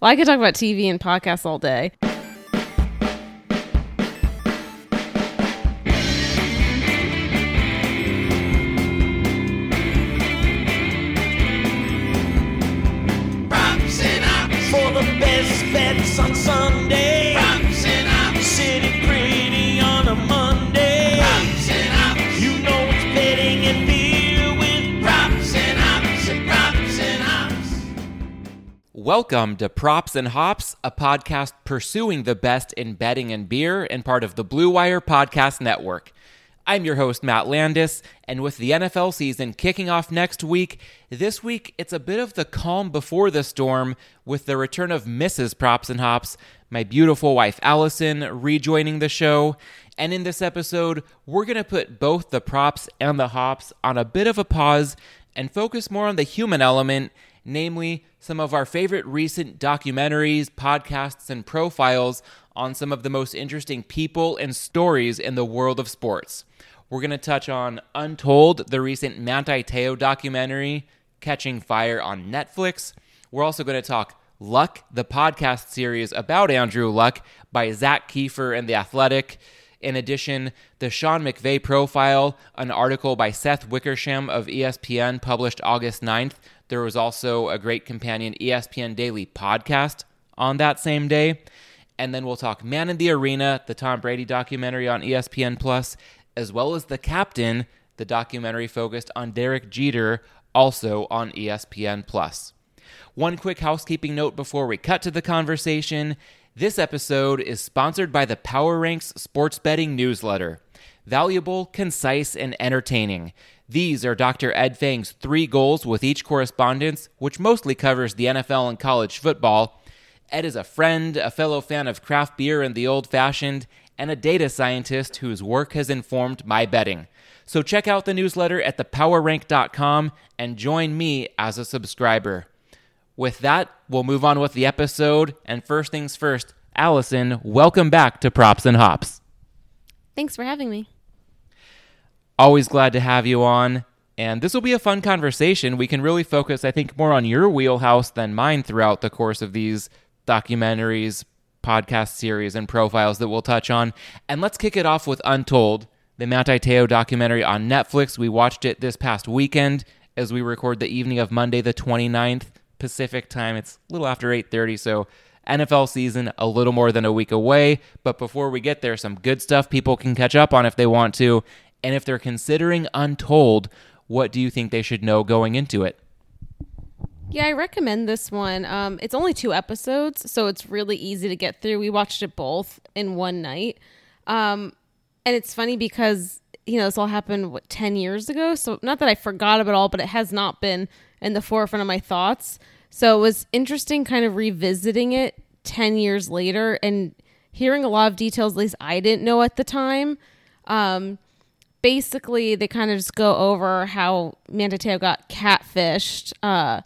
Well, I could talk about TV and podcasts all day. Welcome to Props and Hops, a podcast pursuing the best in betting and beer and part of the Blue Wire Podcast Network. I'm your host, Matt Landis, and with the NFL season kicking off next week, this week it's a bit of the calm before the storm with the return of Mrs. Props and Hops, my beautiful wife Allison, rejoining the show. And in this episode, we're going to put both the props and the hops on a bit of a pause and focus more on the human element namely some of our favorite recent documentaries, podcasts, and profiles on some of the most interesting people and stories in the world of sports. We're going to touch on Untold, the recent Manti Teo documentary, Catching Fire on Netflix. We're also going to talk Luck, the podcast series about Andrew Luck by Zak Keefer and The Athletic. In addition, the Sean McVay profile, an article by Seth Wickersham of ESPN published August 9th. There was also a great companion ESPN Daily podcast on that same day. And then we'll talk Man in the Arena, the Tom Brady documentary on ESPN Plus, as well as The Captain, the documentary focused on Derek Jeter, also on ESPN Plus. One quick housekeeping note before we cut to the conversation. This episode is sponsored by the Power Ranks Sports Betting Newsletter. Valuable, concise, and entertaining. These are Dr. Ed Feng's three goals with each correspondence, which mostly covers the NFL and college football. Ed is a friend, a fellow fan of craft beer and the old fashioned, and a data scientist whose work has informed my betting. So check out the newsletter at thepowerrank.com and join me as a subscriber. With that, we'll move on with the episode. And first things first, Allison, welcome back to Props and Hops. Thanks for having me. Always glad to have you on. And this will be a fun conversation. We can really focus, I think, more on your wheelhouse than mine throughout the course of these documentaries, podcast series, and profiles that we'll touch on. And let's kick it off with Untold, the Manti Teo documentary on Netflix. We watched it this past weekend as we record the evening of Monday, the 29th Pacific time. It's a little after 8:30, so NFL season a little more than a week away. But before we get there, some good stuff people can catch up on if they want to. And if they're considering Untold, what do you think they should know going into it? Yeah, I recommend this one. Um, it's only two episodes, so it's really easy to get through. We watched it both in one night. Um, and it's funny because, you know, this all happened, what, 10 years ago? So, not that I forgot about it all, but it has not been in the forefront of my thoughts. So, it was interesting kind of revisiting it 10 years later and hearing a lot of details, at least I didn't know at the time. Um, basically they kind of just go over how Manti Teo got catfished. Uh,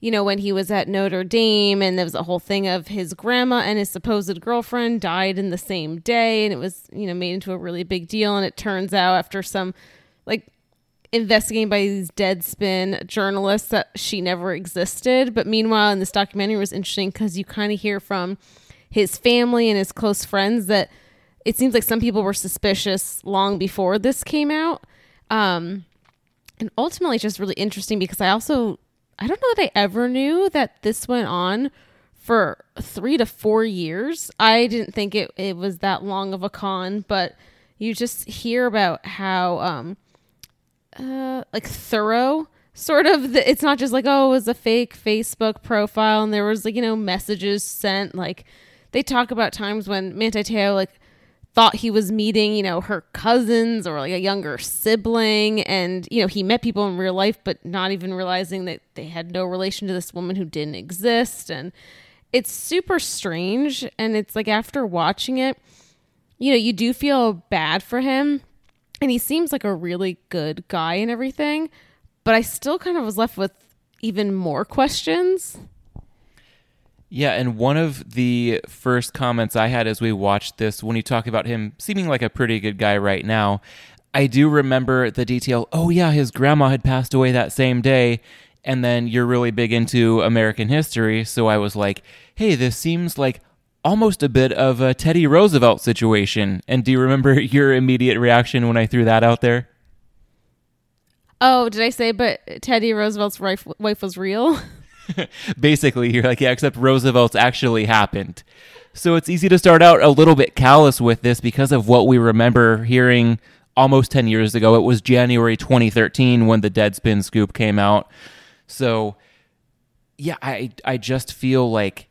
you know, when he was at Notre Dame, and there was a whole thing of his grandma and his supposed girlfriend died in the same day, and it was you know made into a really big deal. And it turns out after some like investigating by these deadspin journalists that she never existed. But meanwhile, in this documentary was interesting because you kind of hear from his family and his close friends that it seems like some people were suspicious long before this came out. Um, and ultimately, it's just really interesting because I also, I don't know that I ever knew that this went on for three to four years. I didn't think it, it was that long of a con, but you just hear about how, um, uh, like thorough sort of the, it's not just like oh it was a fake facebook profile and there was like you know messages sent like they talk about times when Manti Teo like thought he was meeting, you know, her cousins or like a younger sibling. And, you know, he met people in real life, but not even realizing that they had no relation to this woman who didn't exist. And it's super strange. And it's like after watching it, you know, you do feel bad for him. And he seems like a really good guy and everything. But I still kind of was left with even more questions. Yeah, and one of the first comments I had as we watched this, when you talk about him seeming like a pretty good guy right now, I do remember the detail. Oh, yeah, his grandma had passed away that same day. And then you're really big into American history, so I was like, hey, this seems like almost a bit of a Teddy Roosevelt situation. And do you remember your immediate reaction when I threw that out there? Oh, did I say? But Teddy Roosevelt's wife, wife was real. Basically, you're like, yeah, except Roosevelt's actually happened. So it's easy to start out a little bit callous with this because of what we remember hearing almost 10 years ago. It was January 2013 when the Deadspin scoop came out. So, yeah, I, I just feel like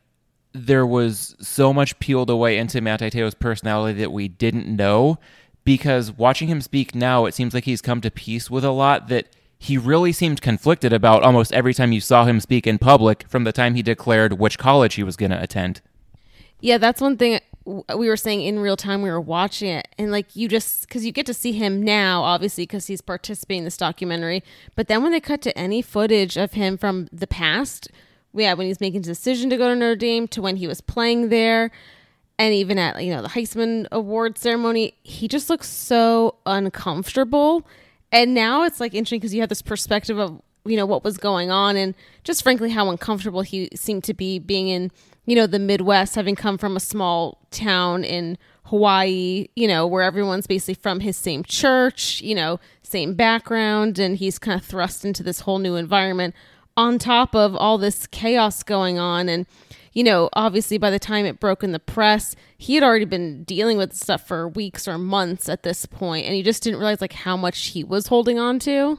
there was so much peeled away into Manti Te'o's personality that we didn't know because watching him speak now, it seems like he's come to peace with a lot that he really seemed conflicted about almost every time you saw him speak in public from the time he declared which college he was going to attend. Yeah, that's one thing we were saying in real time. We were watching it, and like you just because you get to see him now, obviously because he's participating in this documentary. But then when they cut to any footage of him from the past, yeah, when he's making the decision to go to Notre Dame to when he was playing there, and even at you know the Heisman Award ceremony, he just looks so uncomfortable. And now it's like interesting because you have this perspective of you know what was going on and just frankly how uncomfortable he seemed to be being in you know the Midwest, having come from a small town in Hawaii, you know, where everyone's basically from his same church, you know, same background, and he's kind of thrust into this whole new environment on top of all this chaos going on. And you know, obviously by the time it broke in the press, he had already been dealing with stuff for weeks or months at this point, and he just didn't realize like how much he was holding on to.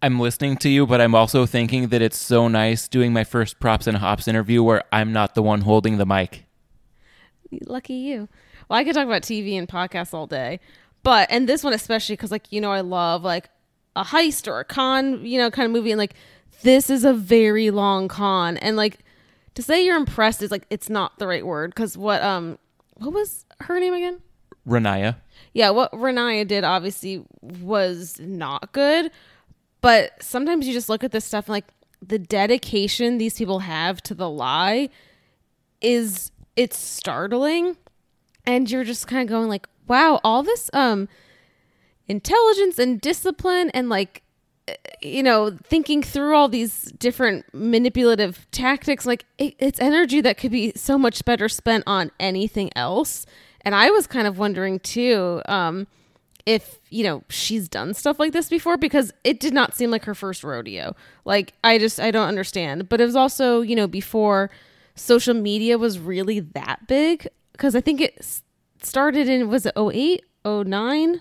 I'm listening to you, but I'm also thinking that it's so nice doing my first props and hops interview where I'm not the one holding the mic. Lucky you. Well, I could talk about TV and podcasts all day, but and this one especially because like you know I love like a heist or a con you know kind of movie and like this is a very long con and like to say you're impressed is like it's not the right word because what um what was her name again? Ronaiah. Yeah, what Ronaiah did obviously was not good, but sometimes you just look at this stuff and like the dedication these people have to the lie is it's startling and you're just kind of going like wow all this um intelligence and discipline and like you know, thinking through all these different manipulative tactics, like it, it's energy that could be so much better spent on anything else. And I was kind of wondering too, um, if you know she's done stuff like this before because it did not seem like her first rodeo. Like I just I don't understand. But it was also you know before social media was really that big because I think it started in was it 08, 09?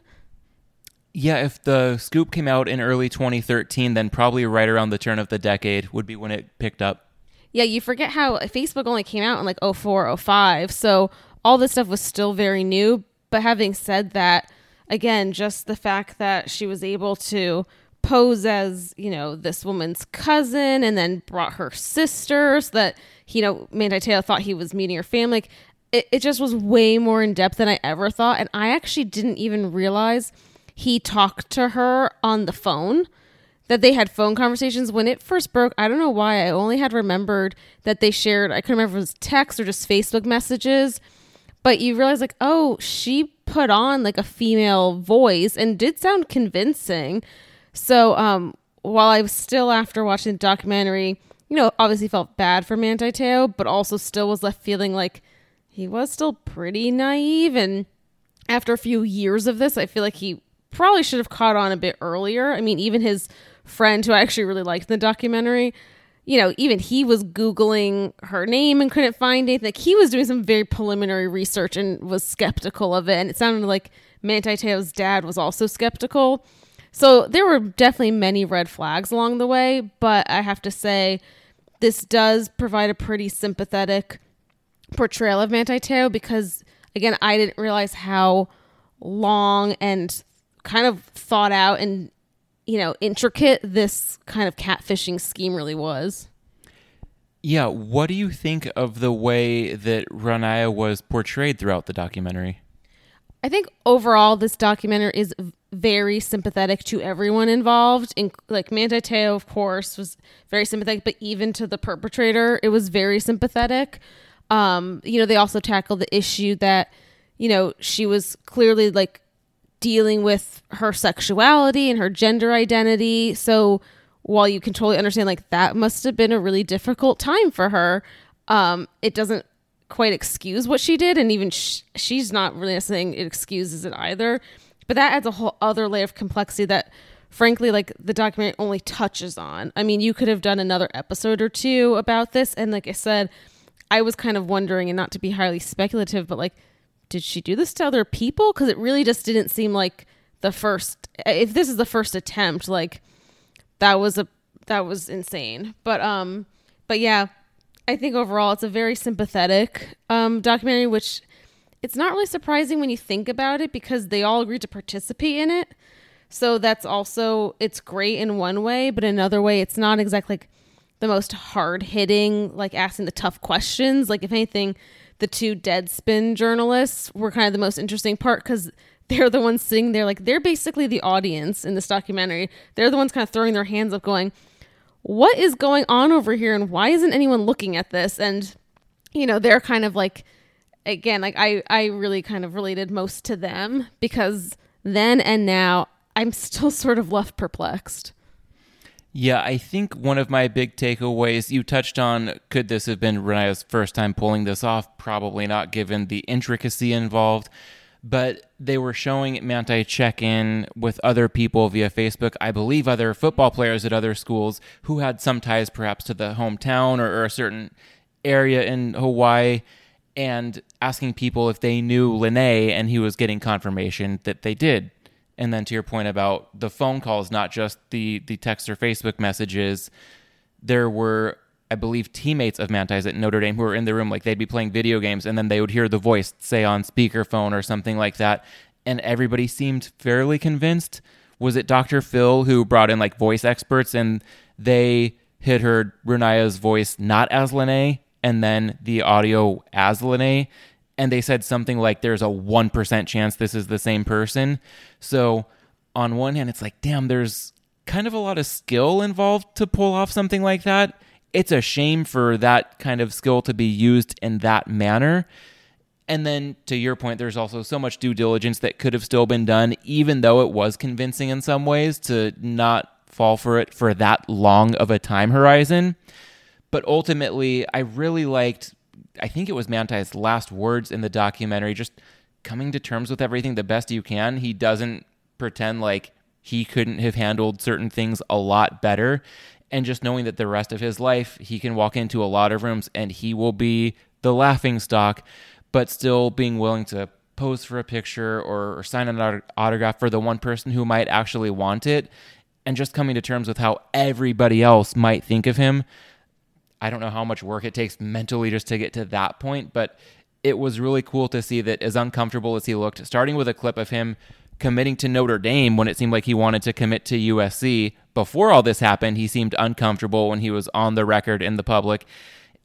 Yeah, if the scoop came out in early 2013, then probably right around the turn of the decade would be when it picked up. Yeah, you forget how Facebook only came out in like 04, 05. So all this stuff was still very new. But having said that, again, just the fact that she was able to pose as, you know, this woman's cousin and then brought her sisters that, you know, Manti Teo thought he was meeting her family. Like, it, it just was way more in depth than I ever thought. And I actually didn't even realize – he talked to her on the phone that they had phone conversations. When it first broke i don't know why i only had remembered that they shared i couldn't remember if it was text or just facebook messages but you realize like oh she put on like a female voice and did sound convincing. So um while i was still after watching the documentary you know obviously felt bad for manti teo but also still was left feeling like he was still pretty naive. And after a few years of this i feel like he probably should have caught on a bit earlier. I mean, even his friend, who I actually really liked in the documentary, you know, even he was Googling her name and couldn't find anything. Like he was doing some very preliminary research and was skeptical of it. And it sounded like Manti Teo's dad was also skeptical. So there were definitely many red flags along the way. But I have to say, this does provide a pretty sympathetic portrayal of Manti Teo because, again, I didn't realize how long and kind of thought out and you know intricate this kind of catfishing scheme really was. Yeah, what do you think of the way that Ronaiah was portrayed throughout the documentary? I think overall this documentary is very sympathetic to everyone involved. In, like Manti Teo, of course, was very sympathetic, but even to the perpetrator, it was very sympathetic. Um, you know, they also tackled the issue that, you know, she was clearly like dealing with her sexuality and her gender identity. So while you can totally understand like that must have been a really difficult time for her, um, it doesn't quite excuse what she did, and even sh- she's not really saying it excuses it either. But that adds a whole other layer of complexity that, frankly, like the documentary only touches on. I mean, you could have done another episode or two about this, and like I said, I was kind of wondering, and not to be highly speculative, but like, did she do this to other people? Because it really just didn't seem like the first. If this is the first attempt, like that was a that was insane. But um, but yeah, I think overall it's a very sympathetic um documentary, which it's not really surprising when you think about it because they all agreed to participate in it. So that's also it's great in one way, but another way it's not exactly like the most hard hitting, like asking the tough questions. Like if anything, the two Deadspin journalists were kind of the most interesting part because they're the ones sitting there, like they're basically the audience in this documentary. They're the ones kind of throwing their hands up, going, "What is going on over here? And why isn't anyone looking at this?" And you know, they're kind of like, again, like I I really kind of related most to them because then and now I'm still sort of left perplexed. Yeah, I think one of my big takeaways you touched on could this have been Ronaiah's first time pulling this off? Probably not, given the intricacy involved. But they were showing Manti check in with other people via Facebook, I believe other football players at other schools who had some ties perhaps to the hometown or, or a certain area in Hawaii, and asking people if they knew Lennay, and he was getting confirmation that they did. And then to your point about the phone calls, not just the the text or Facebook messages, there were I believe teammates of Manti's at Notre Dame who were in the room, like they'd be playing video games, and then they would hear the voice say on speakerphone or something like that, and everybody seemed fairly convinced. Was it Dr. Phil who brought in like voice experts, and they had heard Ronaiah's voice not as Lennay, and then the audio as Lennay, and they said something like there's a 1% chance this is the same person. So, on one hand, it's like, damn, there's kind of a lot of skill involved to pull off something like that. It's a shame for that kind of skill to be used in that manner. And then to your point, there's also so much due diligence that could have still been done, even though it was convincing in some ways to not fall for it for that long of a time horizon. But ultimately, I really liked I think it was Manti's last words in the documentary, just coming to terms with everything the best you can. He doesn't pretend like he couldn't have handled certain things a lot better. And just knowing that the rest of his life, he can walk into a lot of rooms and he will be the laughing stock, but still being willing to pose for a picture or, or sign an autograph for the one person who might actually want it. And just coming to terms with how everybody else might think of him I don't know how much work it takes mentally just to get to that point, but it was really cool to see that as uncomfortable as he looked, starting with a clip of him committing to Notre Dame when it seemed like he wanted to commit to USC. Before all this happened, he seemed uncomfortable when he was on the record in the public.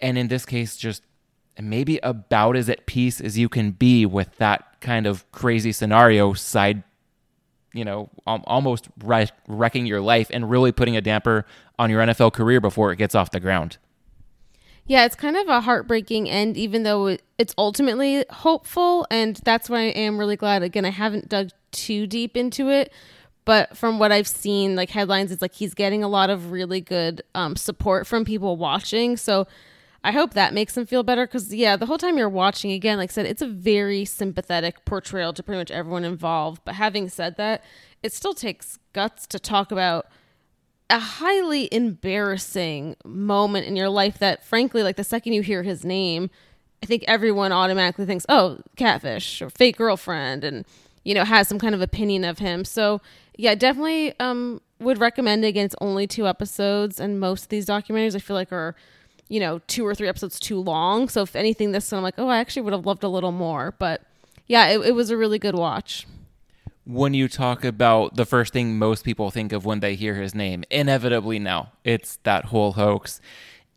And in this case, just maybe about as at peace as you can be with that kind of crazy scenario side you know almost wrecking your life and really putting a damper on your NFL career before it gets off the ground. Yeah, it's kind of a heartbreaking end, even though it's ultimately hopeful. And that's why I am really glad. Again, I haven't dug too deep into it, but from what I've seen, like headlines, it's like he's getting a lot of really good um, support from people watching. So I hope that makes him feel better. Because, yeah, the whole time you're watching, again, like I said, it's a very sympathetic portrayal to pretty much everyone involved. But having said that, it still takes guts to talk about a highly embarrassing moment in your life that frankly like the second you hear his name i think everyone automatically thinks oh catfish or fake girlfriend and you know has some kind of opinion of him. So yeah definitely um would recommend it again it's only two episodes and most of these documentaries i feel like are you know two or three episodes too long. So if anything this one i'm like oh i actually would have loved a little more. But yeah it, it was a really good watch when you talk about the first thing most people think of when they hear his name, inevitably now it's that whole hoax.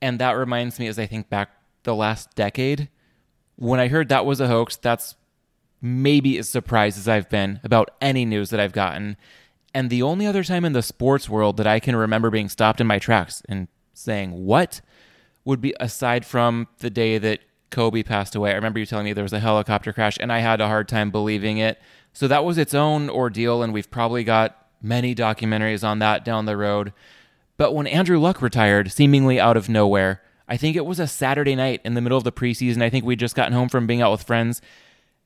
And that reminds me as I think back the last decade, when I heard that was a hoax, that's maybe as surprised as I've been about any news that I've gotten. And the only other time in the sports world that I can remember being stopped in my tracks and saying, What? would be aside from the day that Kobe passed away. I remember you telling me there was a helicopter crash, and I had a hard time believing it. So that was its own ordeal, and we've probably got many documentaries on that down the road. But when Andrew Luck retired, seemingly out of nowhere, I think it was a Saturday night in the middle of the preseason. I think we'd just gotten home from being out with friends.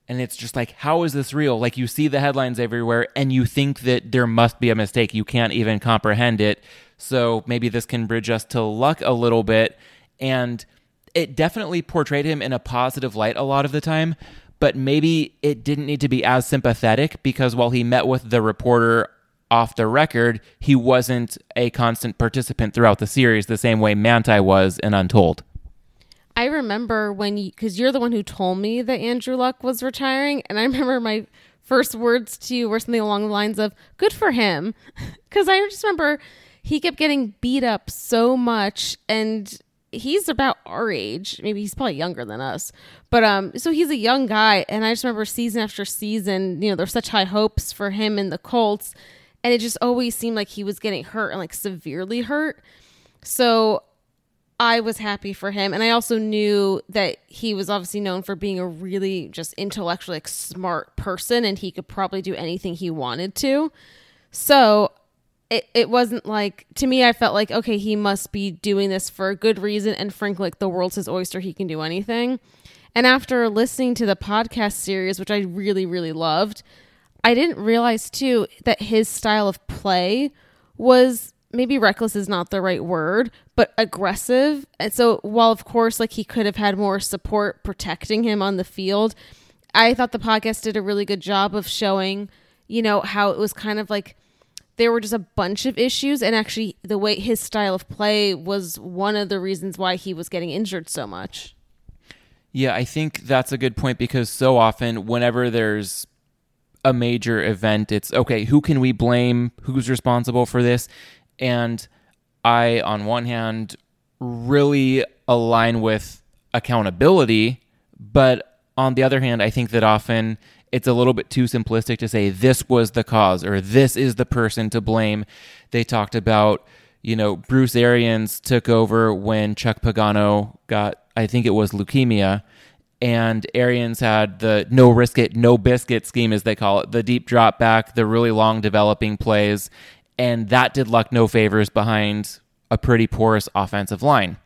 And it's just like, how is this real? Like, you see the headlines everywhere and you think that there must be a mistake. You can't even comprehend it. So maybe this can bridge us to Luck a little bit. And it definitely portrayed him in a positive light a lot of the time. But maybe it didn't need to be as sympathetic because while he met with the reporter off the record, he wasn't a constant participant throughout the series the same way Manti was in Untold. I remember when you, because you're the one who told me that Andrew Luck was retiring, and I remember my first words to you were something along the lines of "Good for him," because I just remember he kept getting beat up so much, and he's about our age. Maybe he's probably younger than us, but um, so he's a young guy, and I just remember season after season, you know, there's such high hopes for him in the Colts, and it just always seemed like he was getting hurt and like severely hurt. So I was happy for him. And I also knew that he was obviously known for being a really just intellectually like, smart person and he could probably do anything he wanted to. So it, it wasn't like, to me, I felt like, okay, he must be doing this for a good reason. And frankly, like the world's his oyster, he can do anything. And after listening to the podcast series, which I really, really loved, I didn't realize too that his style of play was maybe reckless is not the right word, but aggressive. And so while of course like he could have had more support protecting him on the field, I thought the podcast did a really good job of showing, you know, how it was kind of like there were just a bunch of issues and actually the way his style of play was one of the reasons why he was getting injured so much. Yeah, I think that's a good point because so often whenever there's a major event, it's okay, who can we blame? Who's responsible for this? And I, on one hand, really align with accountability, but on the other hand, I think that often it's a little bit too simplistic to say this was the cause or this is the person to blame. They talked about, you know, Bruce Arians took over when Chuck Pagano got, I think it was leukemia, and Arians had the no risk it, no biscuit scheme, as they call it, the deep drop back, the really long developing plays, and that did Luck no favors behind a pretty porous offensive line.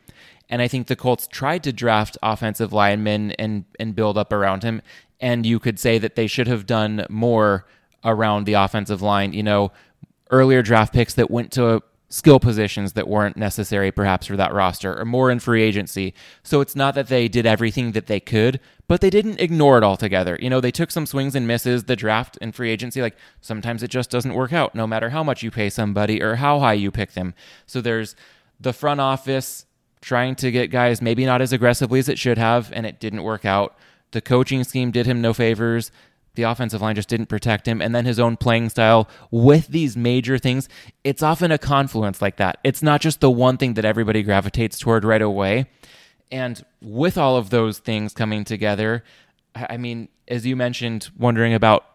And I think the Colts tried to draft offensive linemen and and build up around him. And you could say that they should have done more around the offensive line. You know, earlier draft picks that went to skill positions that weren't necessary perhaps for that roster or more in free agency. So it's not that they did everything that they could, but they didn't ignore it altogether. You know, they took some swings and misses, the draft and free agency. Like sometimes it just doesn't work out, no matter how much you pay somebody or how high you pick them. So there's the front office trying to get guys maybe not as aggressively as it should have, and it didn't work out. The coaching scheme did him no favors the offensive line just didn't protect him. And then his own playing style with these major things, it's often a confluence like that. It's not just the one thing that everybody gravitates toward right away. And with all of those things coming together, I mean, as you mentioned, wondering about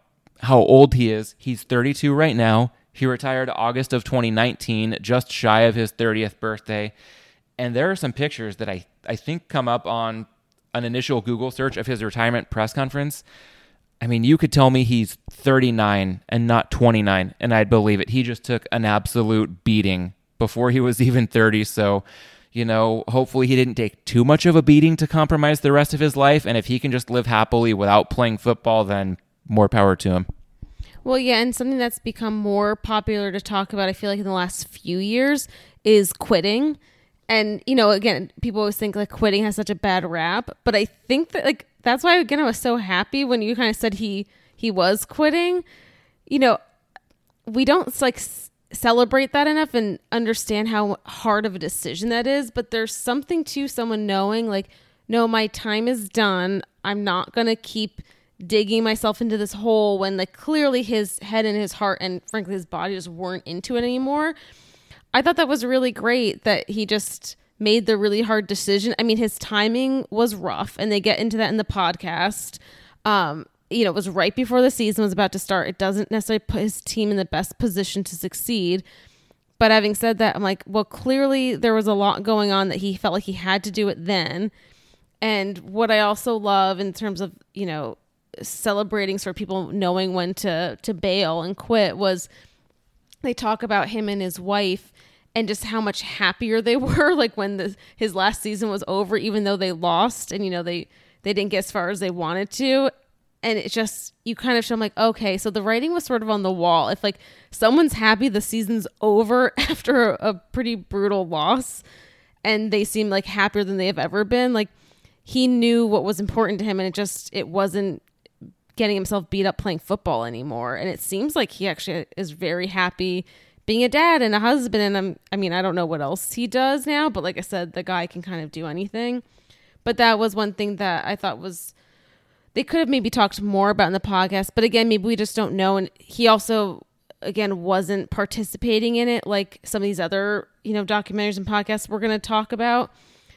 how old he is, he's 32 right now. He retired August of 2019, just shy of his 30th birthday. And there are some pictures that I, I think come up on an initial Google search of his retirement press conference I mean, you could tell me he's 39 and not 29, and I'd believe it. He just took an absolute beating before he was even 30. So, you know, hopefully he didn't take too much of a beating to compromise the rest of his life. And if he can just live happily without playing football, then more power to him. Well, yeah, and something that's become more popular to talk about, I feel like in the last few years, is quitting. And, you know, again, people always think like quitting has such a bad rap, but I think that like that's why again I was so happy when you kind of said he he was quitting. You know, we don't like s- celebrate that enough and understand how hard of a decision that is, but there's something to someone knowing like no, my time is done. I'm not going to keep digging myself into this hole when like clearly his head and his heart and frankly his body just weren't into it anymore. I thought that was really great that he just made the really hard decision. I mean, his timing was rough, and they get into that in the podcast. Um, you know, it was right before the season was about to start. It doesn't necessarily put his team in the best position to succeed. But having said that, I'm like, well, clearly there was a lot going on that he felt like he had to do it then. And what I also love in terms of, you know, celebrating sort of people knowing when to to bail and quit was they talk about him and his wife and just how much happier they were like when the his last season was over even though they lost and you know they they didn't get as far as they wanted to. And it just you kind of show them like okay so the writing was sort of on the wall. If like someone's happy the season's over after a, a pretty brutal loss and they seem like happier than they have ever been like he knew what was important to him and it just it wasn't getting himself beat up playing football anymore. And it seems like he actually is very happy being a dad and a husband and I'm I mean I don't know what else he does now but like I said the guy can kind of do anything. But that was one thing that I thought was they could have maybe talked more about in the podcast but again maybe we just don't know and he also again wasn't participating in it like some of these other you know documentaries and podcasts we're going to talk about.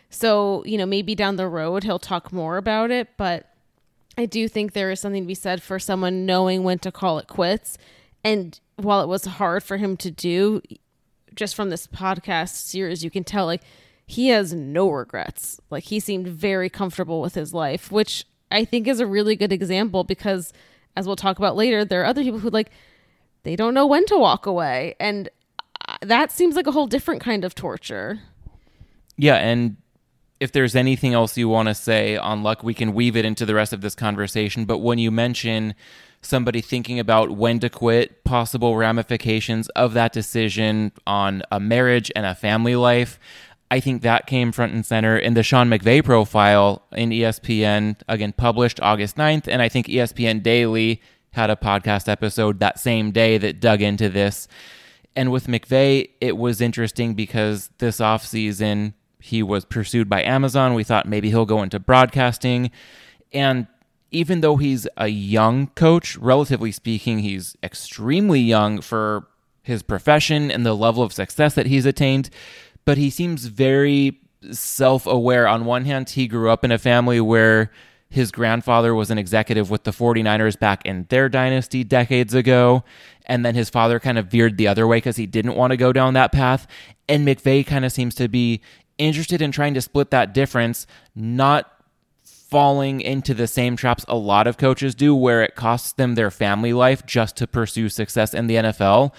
So you know maybe down the road he'll talk more about it but i do think there is something to be said for someone knowing when to call it quits and while it was hard for him to do just from this podcast series you can tell like he has no regrets. Like he seemed very comfortable with his life which i think is a really good example because as we'll talk about later there are other people who like they don't know when to walk away. And uh, that seems like a whole different kind of torture. Yeah, and if there's anything else you want to say on luck, we can weave it into the rest of this conversation. But when you mention somebody thinking about when to quit, possible ramifications of that decision on a marriage and a family life, I think that came front and center in the Sean McVay profile in ESPN, again, published August 9th. And I think ESPN Daily had a podcast episode that same day that dug into this. And with McVay, it was interesting because this offseason, he was pursued by Amazon. We thought maybe he'll go into broadcasting. And even though he's a young coach, relatively speaking, he's extremely young for his profession and the level of success that he's attained. But he seems very self aware. On one hand, he grew up in a family where his grandfather was an executive with the 49ers back in their dynasty decades ago. And then his father kind of veered the other way because he didn't want to go down that path. And McVay kind of seems to be interested in trying to split that difference, not falling into the same traps a lot of coaches do, where it costs them their family life just to pursue success in the NFL.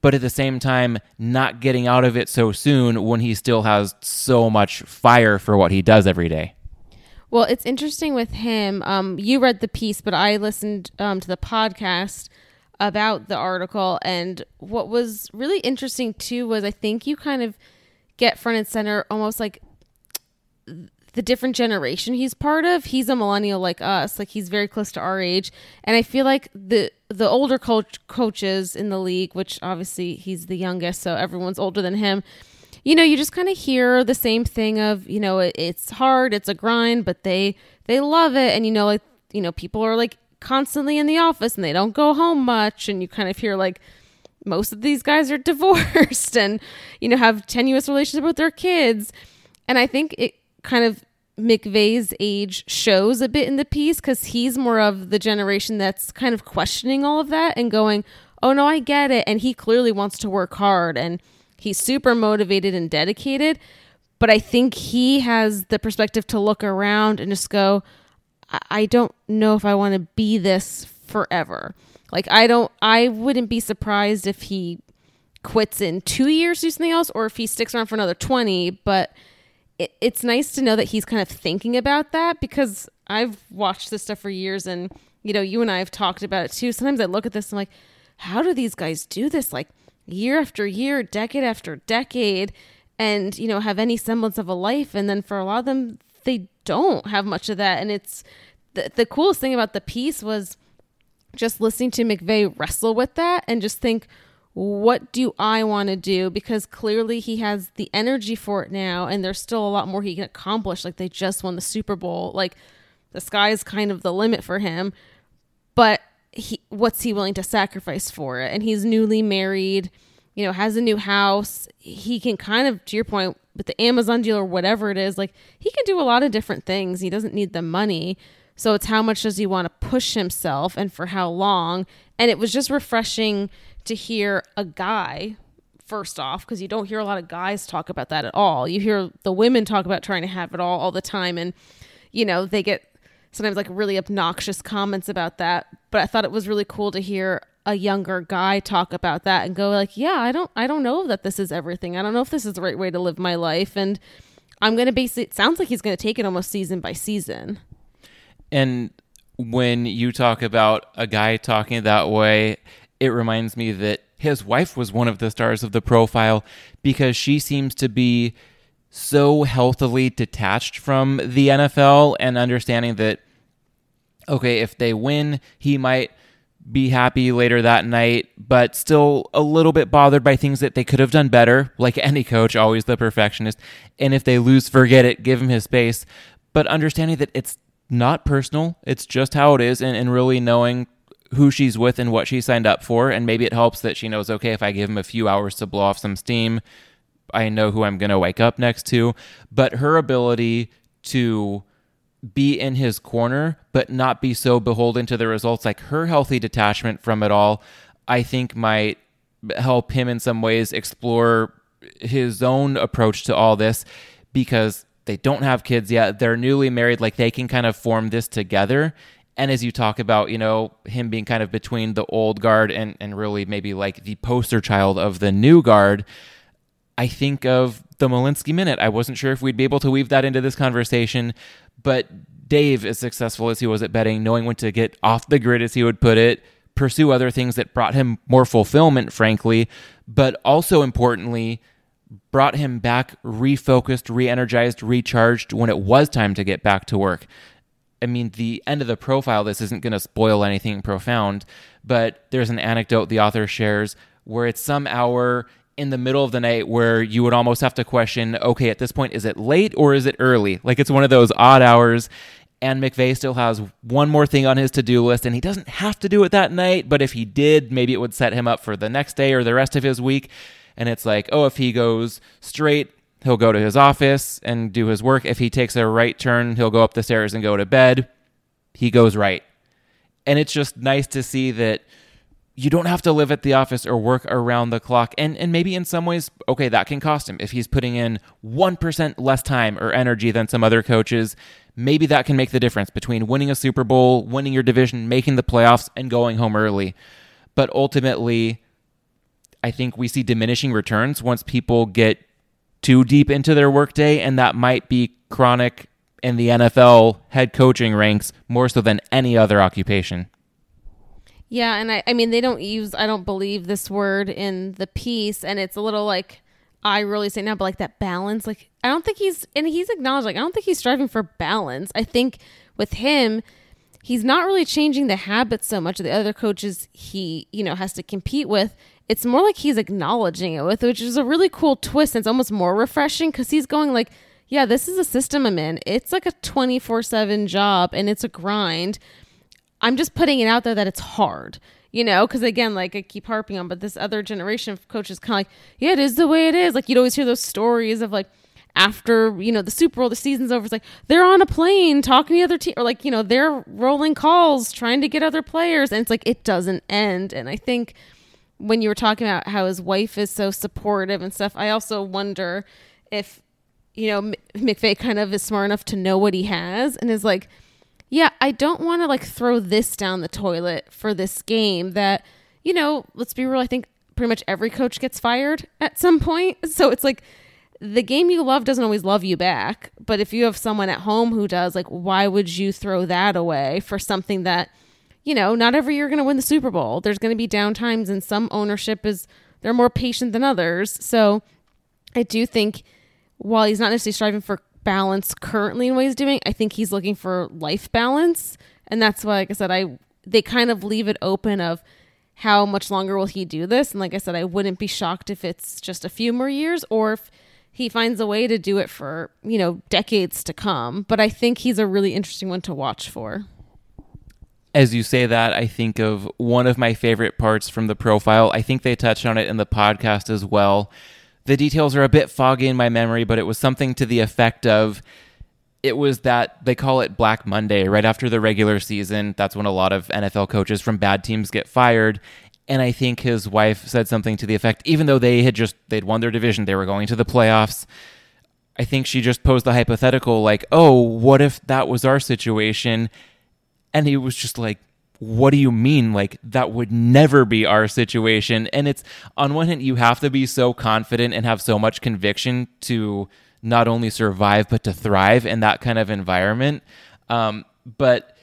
But at the same time, not getting out of it so soon when he still has so much fire for what he does every day. Well, it's interesting with him. Um, you read the piece, but I listened um, to the podcast about the article. And what was really interesting too was I think you kind of get front and center almost like the different generation he's part of. He's a millennial like us, like he's very close to our age, and I feel like the the older coach coaches in the league, which obviously he's the youngest, so everyone's older than him. You know, you just kind of hear the same thing of you know it, it's hard, it's a grind, but they they love it, and you know like you know people are like constantly in the office and they don't go home much, and you kind of hear like most of these guys are divorced and you know have tenuous relationship with their kids. And i think it kind of McVay's age shows a bit in the piece because he's more of the generation that's kind of questioning all of that and going oh no i get it. And he clearly wants to work hard and he's super motivated and dedicated. But i think he has the perspective to look around and just go i, I don't know if i want to be this forever like I don't I wouldn't be surprised if he quits in 2 years do something else or if he sticks around for another 20, but it, it's nice to know that he's kind of thinking about that because I've watched this stuff for years and you know, you and I have talked about it too. Sometimes I look at this and I'm like, how do these guys do this like year after year, decade after decade and you know, have any semblance of a life and then for a lot of them they don't have much of that and it's the, the coolest thing about the piece was just listening to McVay wrestle with that and just think, what do I want to do? Because clearly he has the energy for it now, and there's still a lot more he can accomplish. Like they just won the Super Bowl. Like the sky is kind of the limit for him. But he, what's he willing to sacrifice for it? And he's newly married, you know, has a new house. He can kind of, to your point, with the Amazon deal or whatever it is, like he can do a lot of different things. He doesn't need the money. So it's how much does he want to push himself and for how long? And it was just refreshing to hear a guy first off because you don't hear a lot of guys talk about that at all. You hear the women talk about trying to have it all all the time and you know, they get sometimes like really obnoxious comments about that, but I thought it was really cool to hear a younger guy talk about that and go like, "Yeah, I don't I don't know that this is everything. I don't know if this is the right way to live my life." And I'm going to base it sounds like he's going to take it almost season by season. And when you talk about a guy talking that way, it reminds me that his wife was one of the stars of the profile because she seems to be so healthily detached from the NFL and understanding that okay, if they win, he might be happy later that night, but still a little bit bothered by things that they could have done better, like any coach, always the perfectionist. And if they lose, forget it, give him his space. But understanding that it's not personal, it's just how it is, and, and really knowing who she's with and what she signed up for. And maybe it helps that she knows, okay, if I give him a few hours to blow off some steam, I know who I'm going to wake up next to. But her ability to be in his corner, but not be so beholden to the results. Like her healthy detachment from it all, I think might help him in some ways explore his own approach to all this because they don't have kids yet. They're newly married. Like they can kind of form this together. And as you talk about, you know, him being kind of between the old guard and, and really maybe like the poster child of the new guard, I think of the Malinsky Minute. I wasn't sure if we'd be able to weave that into this conversation, but Dave, as successful as he was at betting, knowing when to get off the grid, as he would put it, pursue other things that brought him more fulfillment, frankly, but also importantly, brought him back refocused, re energized, recharged when it was time to get back to work. I mean, the end of the profile, this isn't going to spoil anything profound, but there's an anecdote the author shares where it's some hour in the middle of the night where you would almost have to question okay, at this point, is it late or is it early? Like it's one of those odd hours. And McVay still has one more thing on his to do list, and he doesn't have to do it that night. But if he did, maybe it would set him up for the next day or the rest of his week. And it's like, oh, if he goes straight, he'll go to his office and do his work. If he takes a right turn, he'll go up the stairs and go to bed. He goes right. And it's just nice to see that you don't have to live at the office or work around the clock. And and maybe in some ways, okay, that can cost him. If he's putting in 1% less time or energy than some other coaches, maybe that can make the difference between winning a Super Bowl, winning your division, making the playoffs and going home early. But ultimately, I think we see diminishing returns once people get too deep into their workday and that might be chronic in the NFL head coaching ranks more so than any other occupation. Yeah, and I, I mean they don't use I don't believe this word in the piece, and it's a little like I really say now, but like that balance, like I don't think he's and he's acknowledged like I don't think he's striving for balance. I think with him, he's not really changing the habits so much of the other coaches he you know has to compete with. It's more like he's acknowledging it with, which is a really cool twist. And it's almost more refreshing because he's going like, yeah, this is a system I'm in. It's like a twenty four seven job, and it's a grind I'm just putting it out there that it's hard, you know, because again, like I keep harping on, but this other generation of coaches kind of like, yeah, it is the way it is. Like you'd always hear those stories of like after you know the Super Bowl, the season's over. It's like they're on a plane talking to other team, or like you know they're rolling calls trying to get other players, and it's like it doesn't end. And I think when you were talking about how his wife is so supportive and stuff, I also wonder if you know McVay kind of is smart enough to know what he has and is like yeah, I don't want to like throw this down the toilet for this game that, you know, let's be real, I think pretty much every coach gets fired at some point. So it's like the game you love doesn't always love you back. But if you have someone at home who does, like, why would you throw that away for something that, you know, not every year you're going to win the Super Bowl? There's going to be down times, and some ownership is, they're more patient than others. So I do think while he's not necessarily striving for balance currently in what he's doing. I think he's looking for life balance, and that's why, like I said, I they kind of leave it open of how much longer will he do this. And like I said, I wouldn't be shocked if it's just a few more years or if he finds a way to do it for you know decades to come. But I think he's a really interesting one to watch for. As you say that, I think of one of my favorite parts from the profile. I think they touched on it in the podcast as well the details are a bit foggy in my memory, but it was something to the effect of it was that they call it Black Monday right after the regular season. That's when a lot of NFL coaches from bad teams get fired. And I think his wife said something to the effect, even though they had just they'd won their division, they were going to the playoffs. I think she just posed the hypothetical like, "Oh, what if that was our situation?" And he was just like, what do you mean? Like, that would never be our situation. And it's on one hand, you have to be so confident and have so much conviction to not only survive, but to thrive in that kind of environment. Um, but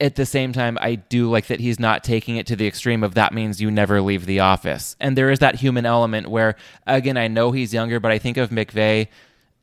at the same time, I do like that he's not taking it to the extreme of that means you never leave the office. And there is that human element where, again, I know he's younger, but I think of McVay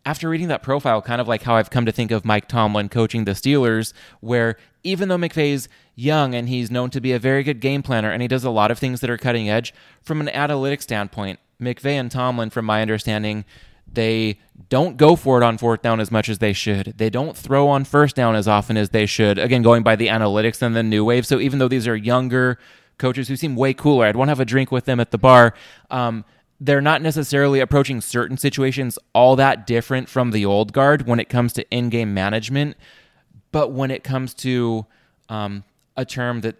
after reading that profile, kind of like how I've come to think of Mike Tomlin coaching the Steelers, where even though McVay's young and he's known to be a very good game planner and he does a lot of things that are cutting edge, from an analytic standpoint, McVay and Tomlin, from my understanding, they don't go for it on fourth down as much as they should. They don't throw on first down as often as they should. Again, going by the analytics and the new wave. So even though these are younger coaches who seem way cooler, I'd want to have a drink with them at the bar. Um, they're not necessarily approaching certain situations all that different from the old guard when it comes to in-game management. But when it comes to um, a term that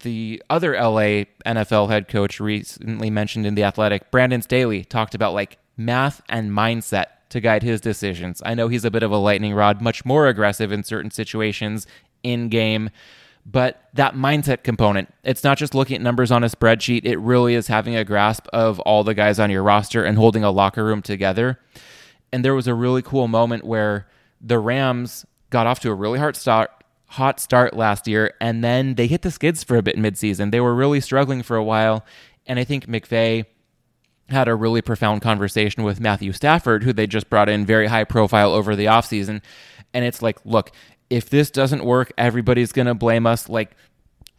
the other LA NFL head coach recently mentioned in The Athletic, Brandon Staley, talked about like math and mindset to guide his decisions. I know he's a bit of a lightning rod, much more aggressive in certain situations in game, but that mindset component, it's not just looking at numbers on a spreadsheet, it really is having a grasp of all the guys on your roster and holding a locker room together. And there was a really cool moment where the Rams got off to a really hard start hot start last year and then they hit the skids for a bit midseason. They were really struggling for a while and I think McVay had a really profound conversation with Matthew Stafford, who they just brought in very high profile over the offseason. And it's like, look, if this doesn't work, everybody's going to blame us. Like,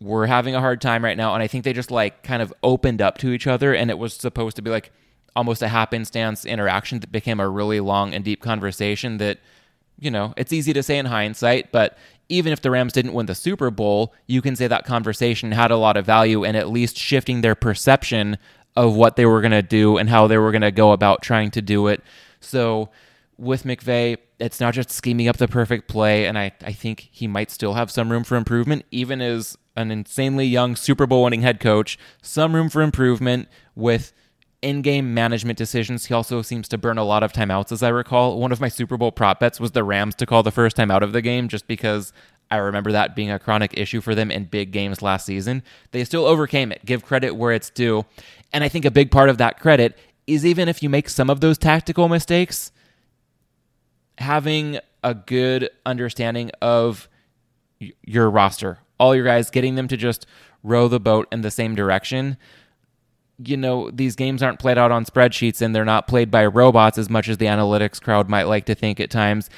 we're having a hard time right now. And I think they just like kind of opened up to each other. And it was supposed to be like almost a happenstance interaction that became a really long and deep conversation that, you know, it's easy to say in hindsight, but even if the Rams didn't win the Super Bowl, you can say that conversation had a lot of value and at least shifting their perception of what they were going to do and how they were going to go about trying to do it. So with McVay, it's not just scheming up the perfect play, and I, I think he might still have some room for improvement, even as an insanely young Super Bowl winning head coach, some room for improvement with in game management decisions. He also seems to burn a lot of timeouts, as I recall. One of my Super Bowl prop bets was the Rams to call the first time out of the game just because I remember that being a chronic issue for them in big games last season. They still overcame it. Give credit where it's due. And I think a big part of that credit is even if you make some of those tactical mistakes, having a good understanding of your roster, all your guys, getting them to just row the boat in the same direction. You know, these games aren't played out on spreadsheets and they're not played by robots as much as the analytics crowd might like to think at times.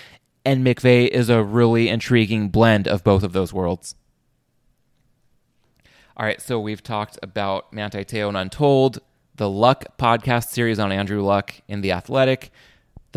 And McVay is a really intriguing blend of both of those worlds. All right, so we've talked about Manti Te'o and Untold, the Luck podcast series on Andrew Luck in The Athletic,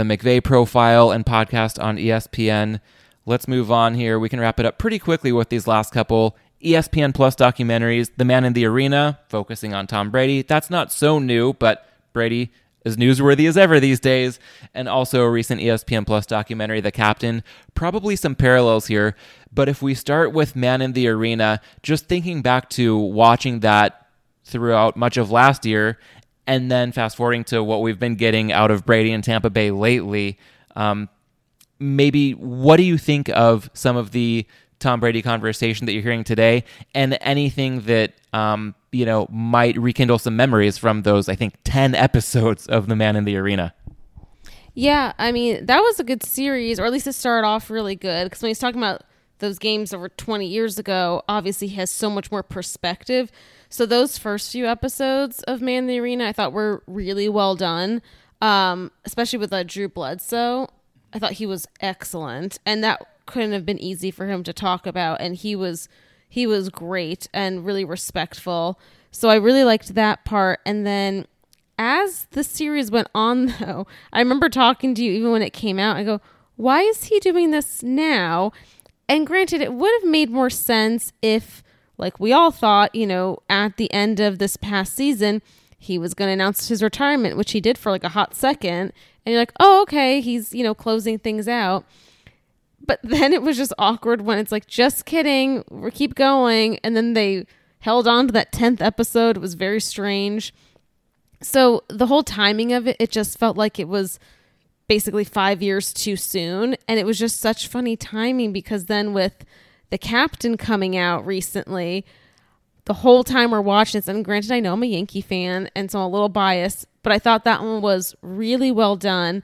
the McVay profile and podcast on ESPN. Let's move on here. We can wrap it up pretty quickly with these last couple ESPN Plus documentaries. The Man in the Arena, focusing on Tom Brady. That's not so new, but Brady as newsworthy as ever these days, and also a recent ESPN Plus documentary, The Captain. Probably some parallels here, but if we start with Man in the Arena, just thinking back to watching that throughout much of last year, and then fast forwarding to what we've been getting out of Brady and Tampa Bay lately, um, maybe what do you think of some of the Tom Brady conversation that you're hearing today, and anything that um, you know might rekindle some memories from those I think ten episodes of The Man in the Arena. Yeah, I mean that was a good series, or at least it started off really good. Because when he's talking about those games over 20 years ago, obviously he has so much more perspective. So those first few episodes of Man in the Arena, I thought were really well done, um, especially with uh, Drew Bledsoe. I thought he was excellent, and that couldn't have been easy for him to talk about and he was he was great and really respectful. So I really liked that part and then as the series went on though, I remember talking to you even when it came out. I go, "Why is he doing this now?" And granted, it would have made more sense if like we all thought, you know, at the end of this past season, he was going to announce his retirement, which he did for like a hot second. And you're like, oh, okay, he's, you know, closing things out. But then it was just awkward when it's like, just kidding, we keep going. And then they held on to that 10th episode. It was very strange. So the whole timing of it, it just felt like it was basically five years too soon. And it was just such funny timing because then with the captain coming out recently, the whole time we're watching this, and granted, I know I'm a Yankee fan, and so I'm a little biased, but I thought that one was really well done.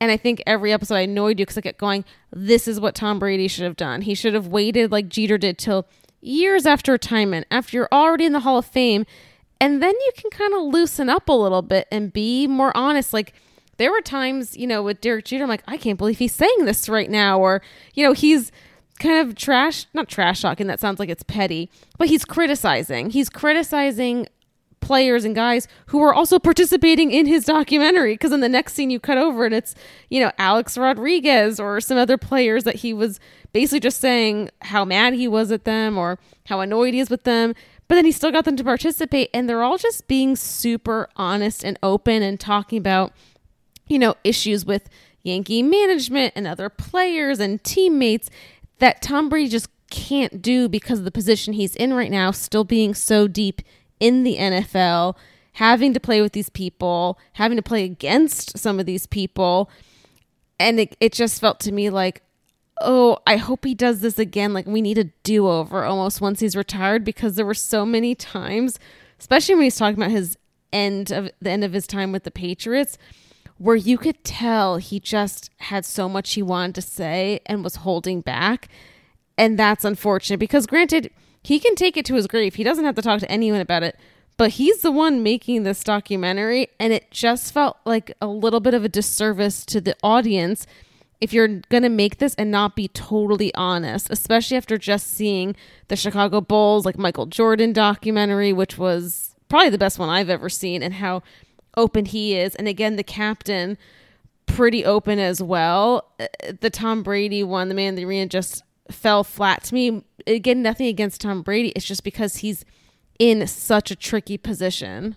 And I think every episode I annoyed you because I kept going, this is what Tom Brady should have done. He should have waited like Jeter did till years after retirement, after you're already in the Hall of Fame. And then you can kind of loosen up a little bit and be more honest. Like, there were times, you know, with Derek Jeter, I'm like, I can't believe he's saying this right now. Or, you know, he's kind of trash, not trash talking, that sounds like it's petty, but he's criticizing. He's criticizing players and guys who are also participating in his documentary because in the next scene you cut over and it's you know Alex Rodriguez or some other players that he was basically just saying how mad he was at them or how annoyed he is with them but then he still got them to participate and they're all just being super honest and open and talking about you know issues with Yankee management and other players and teammates that Tom Brady just can't do because of the position he's in right now still being so deep in the NFL, having to play with these people, having to play against some of these people. And it, it just felt to me like, oh, I hope he does this again. Like, we need a do over almost once he's retired because there were so many times, especially when he's talking about his end of the end of his time with the Patriots, where you could tell he just had so much he wanted to say and was holding back. And that's unfortunate because, granted, he can take it to his grave. He doesn't have to talk to anyone about it, but he's the one making this documentary. And it just felt like a little bit of a disservice to the audience if you're going to make this and not be totally honest, especially after just seeing the Chicago Bulls, like Michael Jordan documentary, which was probably the best one I've ever seen, and how open he is. And again, the captain, pretty open as well. Uh, the Tom Brady one, the man in the arena, just fell flat to me. Again, nothing against Tom Brady. It's just because he's in such a tricky position.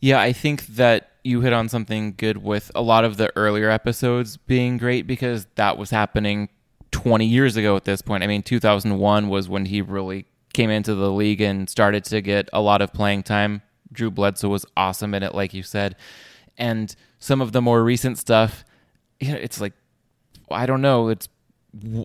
Yeah, I think that you hit on something good with a lot of the earlier episodes being great because that was happening 20 years ago at this point. I mean, 2001 was when he really came into the league and started to get a lot of playing time. Drew Bledsoe was awesome in it, like you said. And some of the more recent stuff, you know, it's like, I don't know, it's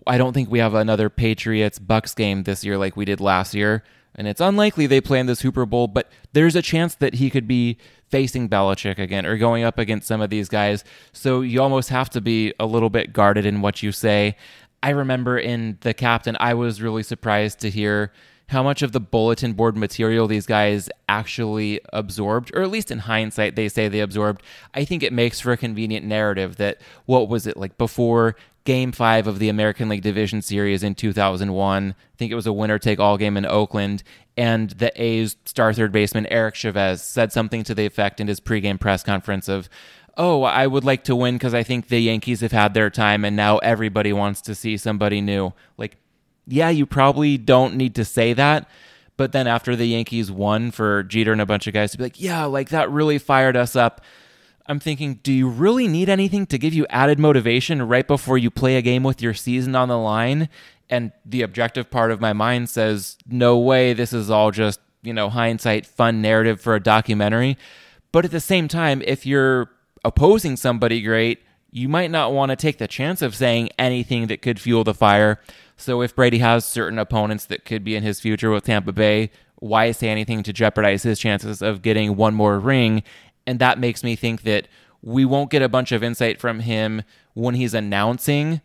I don't think we have another Patriots Bucks game this year like we did last year. And it's unlikely they play in the Super Bowl, but there's a chance that he could be facing Belichick again or going up against some of these guys. So you almost have to be a little bit guarded in what you say. I remember in The Captain, I was really surprised to hear how much of the bulletin board material these guys actually absorbed, or at least in hindsight, they say they absorbed. I think it makes for a convenient narrative that what was it like before game five of the American League Division Series in 2001. I think it was a winner take all game in Oakland. And the A's star third baseman, Eric Chavez, said something to the effect in his pregame press conference of, Oh, I would like to win because I think the Yankees have had their time and now everybody wants to see somebody new. Like, yeah, you probably don't need to say that. But then after the Yankees won for Jeter and a bunch of guys to be like, yeah, like that really fired us up. I'm thinking, do you really need anything to give you added motivation right before you play a game with your season on the line? And the objective part of my mind says, no way, this is all just, you know, hindsight, fun narrative for a documentary. But at the same time, if you're opposing somebody great, you might not want to take the chance of saying anything that could fuel the fire. So if Brady has certain opponents that could be in his future with Tampa Bay, why say anything to jeopardize his chances of getting one more ring and that makes me think that we won't get a bunch of insight from him when he's announcing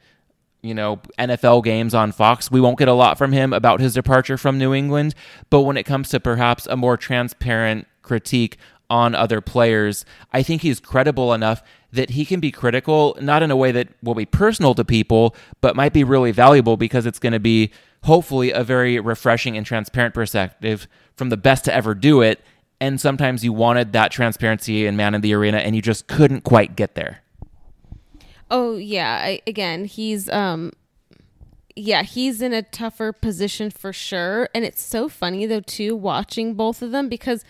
you know, NFL games on Fox. We won't get a lot from him about his departure from New England, but when it comes to perhaps a more transparent critique on other players, I think he's credible enough that he can be critical, not in a way that will be personal to people, but might be really valuable because it's going to be hopefully a very refreshing and transparent perspective from the best to ever do it. And sometimes you wanted that transparency in Man in the Arena and you just couldn't quite get there. Oh yeah, I, again, he's um yeah, he's in a tougher position for sure, and it's so funny though too watching both of them because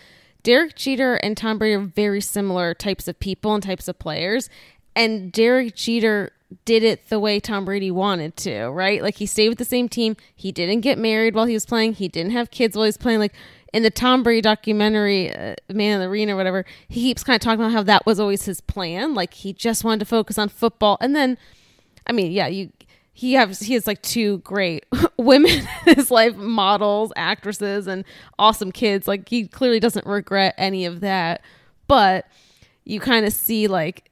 Derek Jeter and Tom Brady are very similar types of people and types of players, and Derek Jeter did it the way Tom Brady wanted to, right? Like he stayed with the same team. He didn't get married while he was playing. He didn't have kids while he was playing. Like in the Tom Brady documentary, uh, Man in the Arena or whatever, he keeps kind of talking about how that was always his plan. Like he just wanted to focus on football. And then, I mean, yeah, you he has he has like two great women in his life, models, actresses, and awesome kids. Like he clearly doesn't regret any of that. But you kind of see like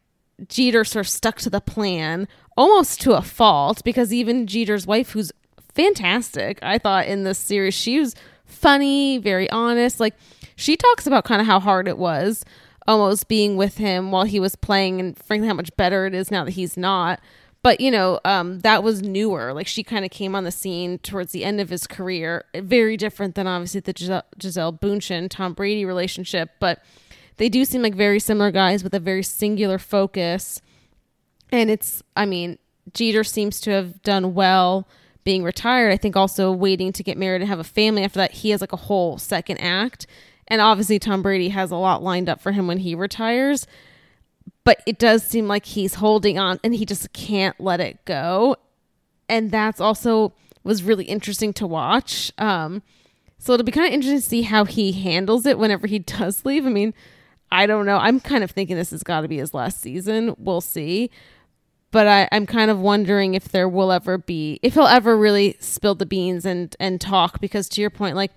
Jeter sort of stuck to the plan almost to a fault because even Jeter's wife, who's fantastic, I thought in this series, she was funny, very honest. Like she talks about kind of how hard it was almost being with him while he was playing and frankly how much better it is now that he's not but you know um, that was newer. Like she kind of came on the scene towards the end of his career very different than obviously the gisele, gisele Bündchen tom brady relationship. But they do seem like very similar guys with a very singular focus. And it's i mean jeter seems to have done well being retired i think also waiting to get married and have a family. After that he has like a whole second act. And obviously, Tom Brady has a lot lined up for him when he retires. But it does seem like he's holding on and he just can't let it go. And that's also was really interesting to watch. Um, so it'll be kind of interesting to see how he handles it whenever he does leave. I mean, I don't know. I'm kind of thinking this has got to be his last season. We'll see. But I, I'm kind of wondering if there will ever be, if he'll ever really spill the beans and and talk. Because to your point, like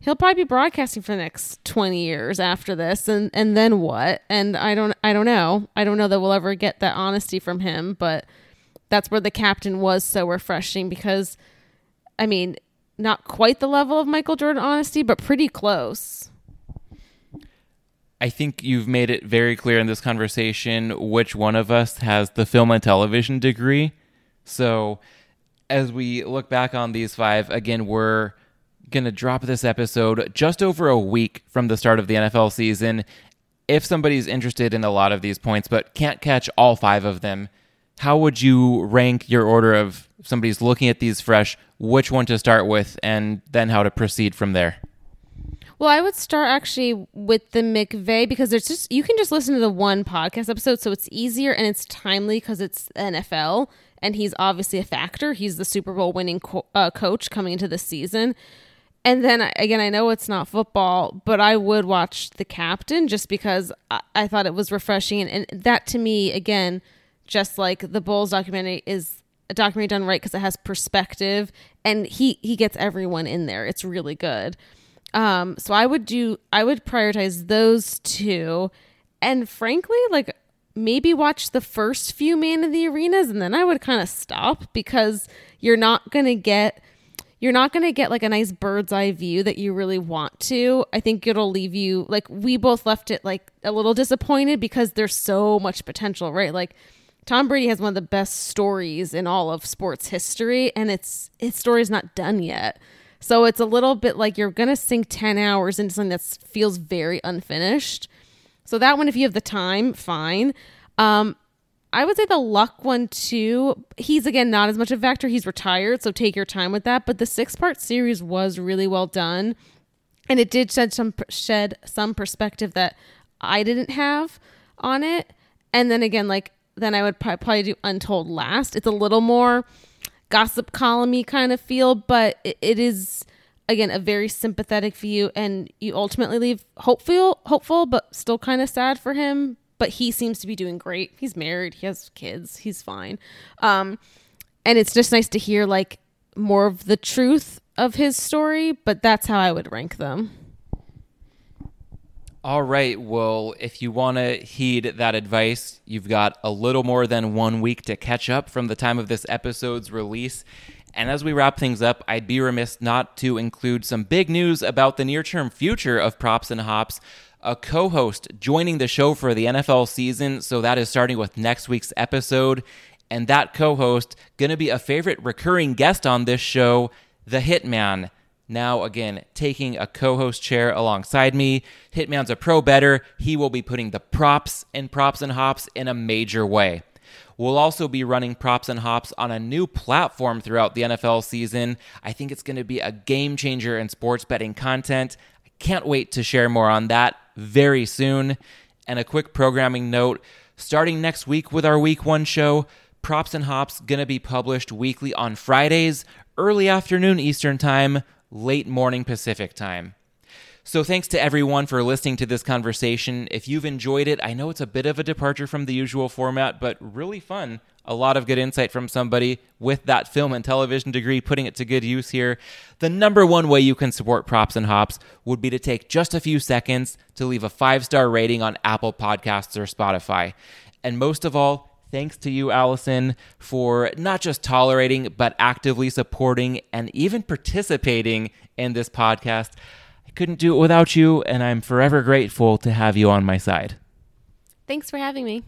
he'll probably be broadcasting for the next 20 years after this and and then what? And i don't i don't know. I don't know that we'll ever get that honesty from him but that's where the captain was so refreshing because i mean not quite the level of michael jordan honesty but pretty close. I think you've made it very clear in this conversation which one of us has the film and television degree. So, as we look back on these five, again, we're going to drop this episode just over a week from the start of the NFL season. If somebody's interested in a lot of these points but can't catch all five of them, how would you rank your order of somebody's looking at these fresh, which one to start with, and then how to proceed from there? Well, I would start actually with the McVay because there's just you can just listen to the one podcast episode, so it's easier and it's timely because it's NFL and he's obviously a factor. He's the Super Bowl winning co- uh, coach coming into the season. And then again, I know it's not football, but I would watch The Captain just because I, I thought it was refreshing. And, and, that to me, again, just like the Bulls documentary is a documentary done right because it has perspective and he, he gets everyone in there. It's really good. Um, so I would do, I would prioritize those two. And frankly, like maybe watch the first few Man in the Arenas and then I would kind of stop because you're not going to get you're not going to get like a nice bird's eye view that you really want to. I think it'll leave you like we both left it like a little disappointed because there's so much potential, right? Like Tom Brady has one of the best stories in all of sports history and it's his story is not done yet. So it's a little bit like you're going to sink 10 hours into something that feels very unfinished. So that one if you have the time, fine. Um I would say the luck one too. He's again not as much a factor. He's retired, so take your time with that. But the six part series was really well done, and it did shed some shed some perspective that I didn't have on it. And then again, like then I would probably do Untold last. It's a little more gossip columny kind of feel, but it, is again a very sympathetic view, and you ultimately leave hopeful, hopeful, but still kind of sad for him but he seems to be doing great. He's married, he has kids, he's fine. Um, and it's just nice to hear like more of the truth of his story, but that's how I would rank them. All right. Well, if you want to heed that advice, you've got a little more than one week to catch up from the time of this episode's release. And as we wrap things up, I'd be remiss not to include some big news about the near term future of props and hops a co host joining the show for the NFL season. So that is starting with next week's episode. And that co host, going to be a favorite recurring guest on this show, the Hitman. Now, again, taking a co host chair alongside me. Hitman's a pro bettor. He will be putting the props and props and hops in a major way. We'll also be running props and hops on a new platform throughout the NFL season. I think it's going to be a game changer in sports betting content. I can't wait to share more on that very soon. And a quick programming note starting next week with our week one show, Props and Hops going to be published weekly on Fridays, early afternoon Eastern Time, late morning Pacific Time. So, thanks to everyone for listening to this conversation. If you've enjoyed it, I know it's a bit of a departure from the usual format, but really fun. A lot of good insight from somebody with that film and television degree, putting it to good use here. The number one way you can support Props and Hops would be to take just a few seconds to leave a five star rating on Apple Podcasts or Spotify. And most of all, Thanks to you, Allison, for not just tolerating, but actively supporting and even participating in this podcast. I couldn't do it without you, and I'm forever grateful to have you on my side. Thanks for having me.